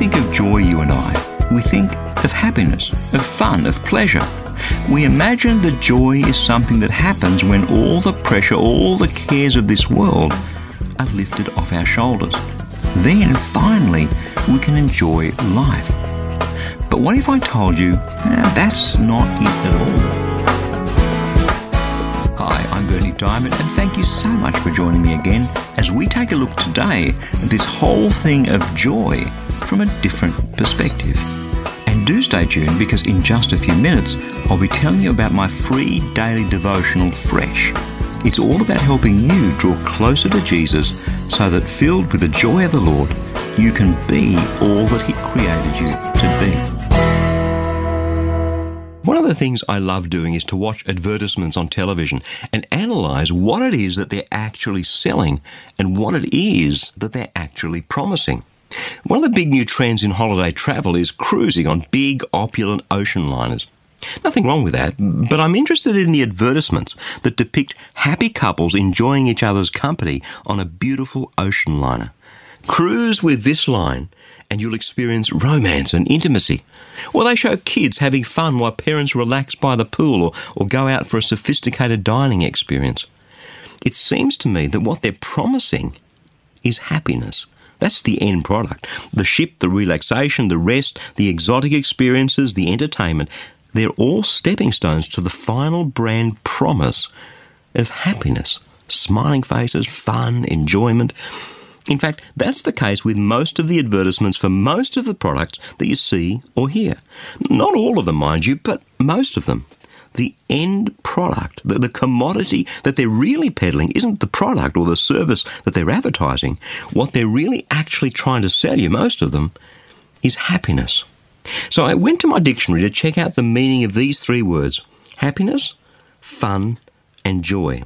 Think of joy, you and I, we think of happiness, of fun, of pleasure. We imagine that joy is something that happens when all the pressure, all the cares of this world are lifted off our shoulders. Then, finally, we can enjoy life. But what if I told you that's not it at all? Hi, I'm Berni Dymet, and thank you so much for joining me again as we take a look today at this whole thing of joy from a different perspective. And do stay tuned because in just a few minutes, I'll be telling you about my free daily devotional, Fresh. It's all about helping you draw closer to Jesus so that filled with the joy of the Lord, you can be all that He created you to be. One of the things I love doing is to watch advertisements on television and analyze what it is that they're actually selling and what it is that they're actually promising. One of the big new trends in holiday travel is cruising on big, opulent ocean liners. Nothing wrong with that, but I'm interested in the advertisements that depict happy couples enjoying each other's company on a beautiful ocean liner. Cruise with this line and you'll experience romance and intimacy. Or they show kids having fun while parents relax by the pool or, or go out for a sophisticated dining experience. It seems to me that what they're promising is happiness. That's the end product. The ship, the relaxation, the rest, the exotic experiences, the entertainment, they're all stepping stones to the final brand promise of happiness. Smiling faces, fun, enjoyment. In fact, that's the case with most of the advertisements for most of the products that you see or hear. Not all of them, mind you, but most of them. The end product, the, the commodity that they're really peddling, isn't the product or the service that they're advertising. What they're really actually trying to sell you, most of them, is happiness. So I went to my dictionary to check out the meaning of these three words happiness, fun, and joy.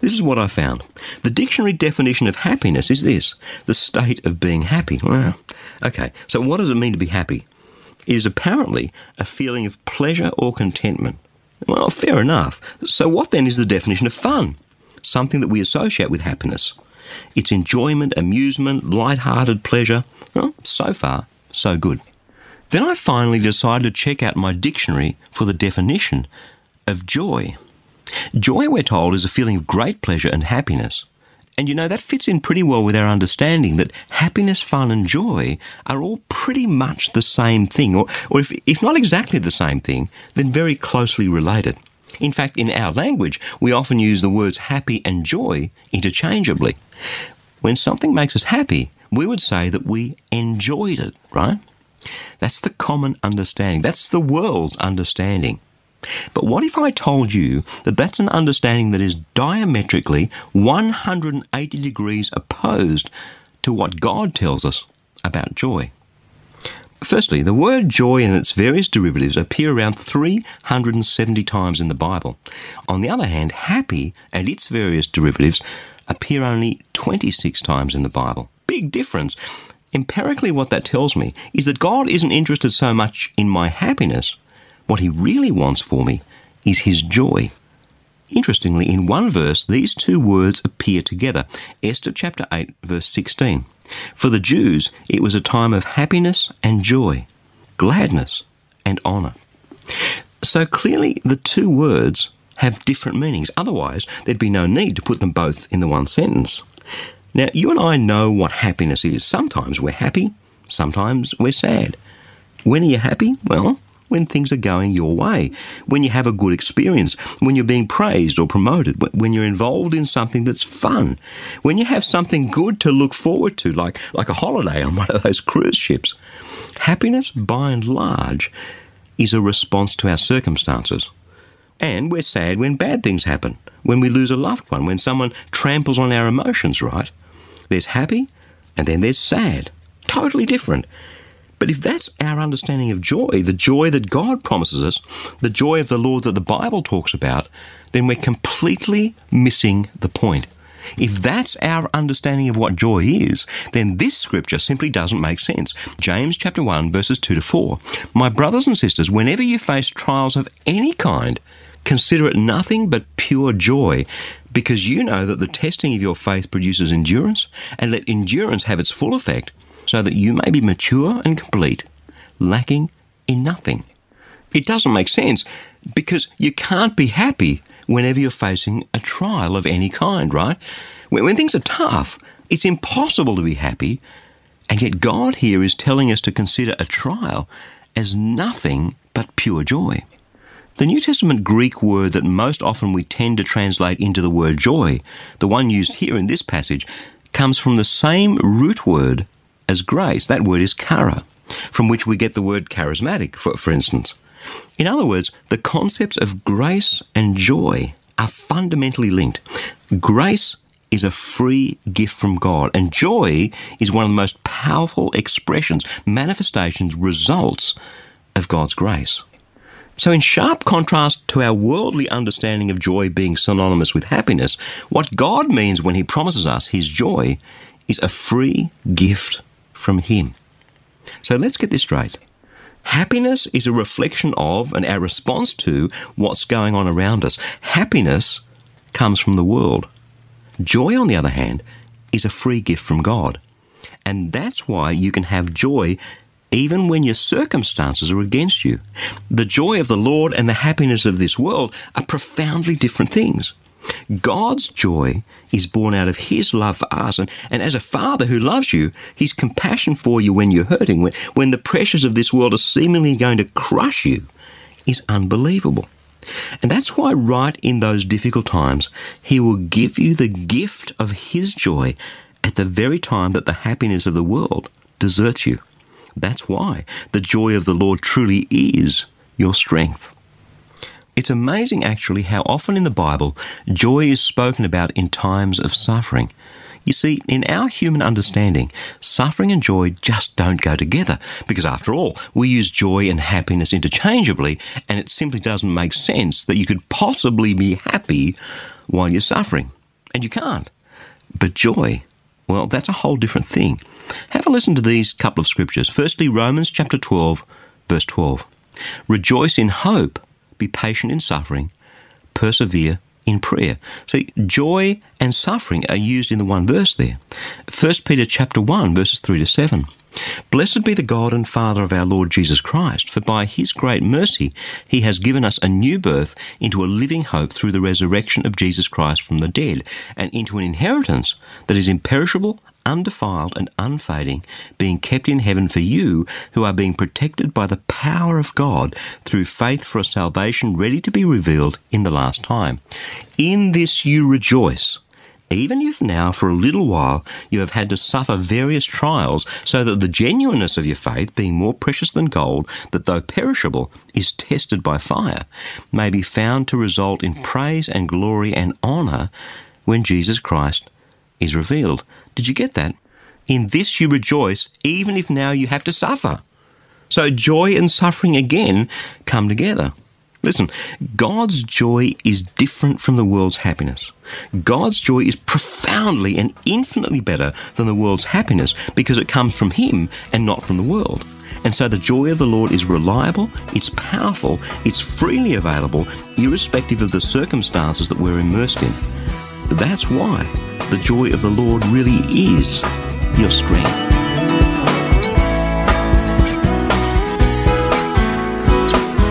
This is what I found. The dictionary definition of happiness is this the state of being happy. Well, okay, so what does it mean to be happy? It is apparently a feeling of pleasure or contentment. Well, fair enough. So, what then is the definition of fun? Something that we associate with happiness. It's enjoyment, amusement, light-hearted pleasure. Well, so far, so good. Then I finally decided to check out my dictionary for the definition of joy. Joy, we're told, is a feeling of great pleasure and happiness. And you know, that fits in pretty well with our understanding that happiness, fun, and joy are all pretty much the same thing, or, or if, if not exactly the same thing, then very closely related. In fact, in our language, we often use the words happy and joy interchangeably. When something makes us happy, we would say that we enjoyed it, right? That's the common understanding. That's the world's understanding. But what if I told you that that's an understanding that is diametrically 180 degrees opposed to what God tells us about joy? Firstly, the word joy and its various derivatives appear around 370 times in the Bible. On the other hand, happy and its various derivatives appear only 26 times in the Bible. Big difference. Empirically, what that tells me is that God isn't interested so much in my happiness what he really wants for me is his joy. Interestingly, in one verse, these two words appear together. Esther chapter 8, verse 16. For the Jews, it was a time of happiness and joy, gladness and honour. So clearly, the two words have different meanings. Otherwise, there'd be no need to put them both in the one sentence. Now, you and I know what happiness is. Sometimes we're happy, sometimes we're sad. When are you happy? Well, when things are going your way, when you have a good experience, when you're being praised or promoted, when you're involved in something that's fun, when you have something good to look forward to, like, like a holiday on one of those cruise ships. Happiness, by and large, is a response to our circumstances. And we're sad when bad things happen, when we lose a loved one, when someone tramples on our emotions, right? There's happy And then there's sad. Totally different. But if that's our understanding of joy, the joy that God promises us, the joy of the Lord that the Bible talks about, then we're completely missing the point. If that's our understanding of what joy is, then this scripture simply doesn't make sense. James chapter 1 verses 2 to 4. My brothers and sisters, whenever you face trials of any kind, consider it nothing but pure joy, because you know that the testing of your faith produces endurance, and let endurance have its full effect, so that you may be mature and complete, lacking in nothing. It doesn't make sense because you can't be happy whenever you're facing a trial of any kind, right? When, when things are tough, it's impossible to be happy, and yet God here is telling us to consider a trial as nothing but pure joy. The New Testament Greek word that most often we tend to translate into the word joy, the one used here in this passage, comes from the same root word as grace. That word is chara, from which we get the word charismatic, for, for instance. In other words, the concepts of grace and joy are fundamentally linked. Grace is a free gift from God, and joy is one of the most powerful expressions, manifestations, results of God's grace. So, in sharp contrast to our worldly understanding of joy being synonymous with happiness, what God means when He promises us His joy is a free gift from Him. So, let's get this straight. Happiness is a reflection of and our response to what's going on around us. Happiness comes from the world. Joy, on the other hand, is a free gift from God. And that's why you can have joy even when your circumstances are against you. The joy of the Lord and the happiness of this world are profoundly different things. God's joy is born out of His love for us. And, and as a father who loves you, His compassion for you when you're hurting, when, when the pressures of this world are seemingly going to crush you, is unbelievable. And that's why, right in those difficult times, He will give you the gift of His joy at the very time that the happiness of the world deserts you. That's why the joy of the Lord truly is your strength. It's amazing, actually, how often in the Bible joy is spoken about in times of suffering. You see, in our human understanding, suffering and joy just don't go together because, after all, we use joy and happiness interchangeably, and it simply doesn't make sense that you could possibly be happy while you're suffering. And you can't. But joy, well, that's a whole different thing. Have a listen to these couple of scriptures. Firstly, Romans chapter 12, verse 12. Rejoice in hope be patient in suffering, persevere in prayer. See, joy and suffering are used in the one verse there. 1 Peter chapter 1 verses 3 to 7. Blessed be the God and Father of our Lord Jesus Christ, for by his great mercy he has given us a new birth into a living hope through the resurrection of Jesus Christ from the dead, and into an inheritance that is imperishable, undefiled and unfading, being kept in heaven for you who are being protected by the power of God through faith for a salvation ready to be revealed in the last time. In this you rejoice. Even if now, for a little while, you have had to suffer various trials, so that the genuineness of your faith, being more precious than gold, that though perishable, is tested by fire, may be found to result in praise and glory and honour when Jesus Christ is revealed. Did you get that? In this you rejoice, even if now you have to suffer. So joy and suffering again come together. Listen, God's joy is different from the world's happiness. God's joy is profoundly and infinitely better than the world's happiness because it comes from Him and not from the world. And so the joy of the Lord is reliable, it's powerful, it's freely available, irrespective of the circumstances that we're immersed in. That's why the joy of the Lord really is your strength.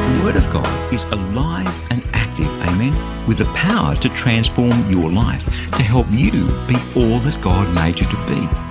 The Word of God is alive and active, amen, with the power to transform your life, to help you be all that God made you to be.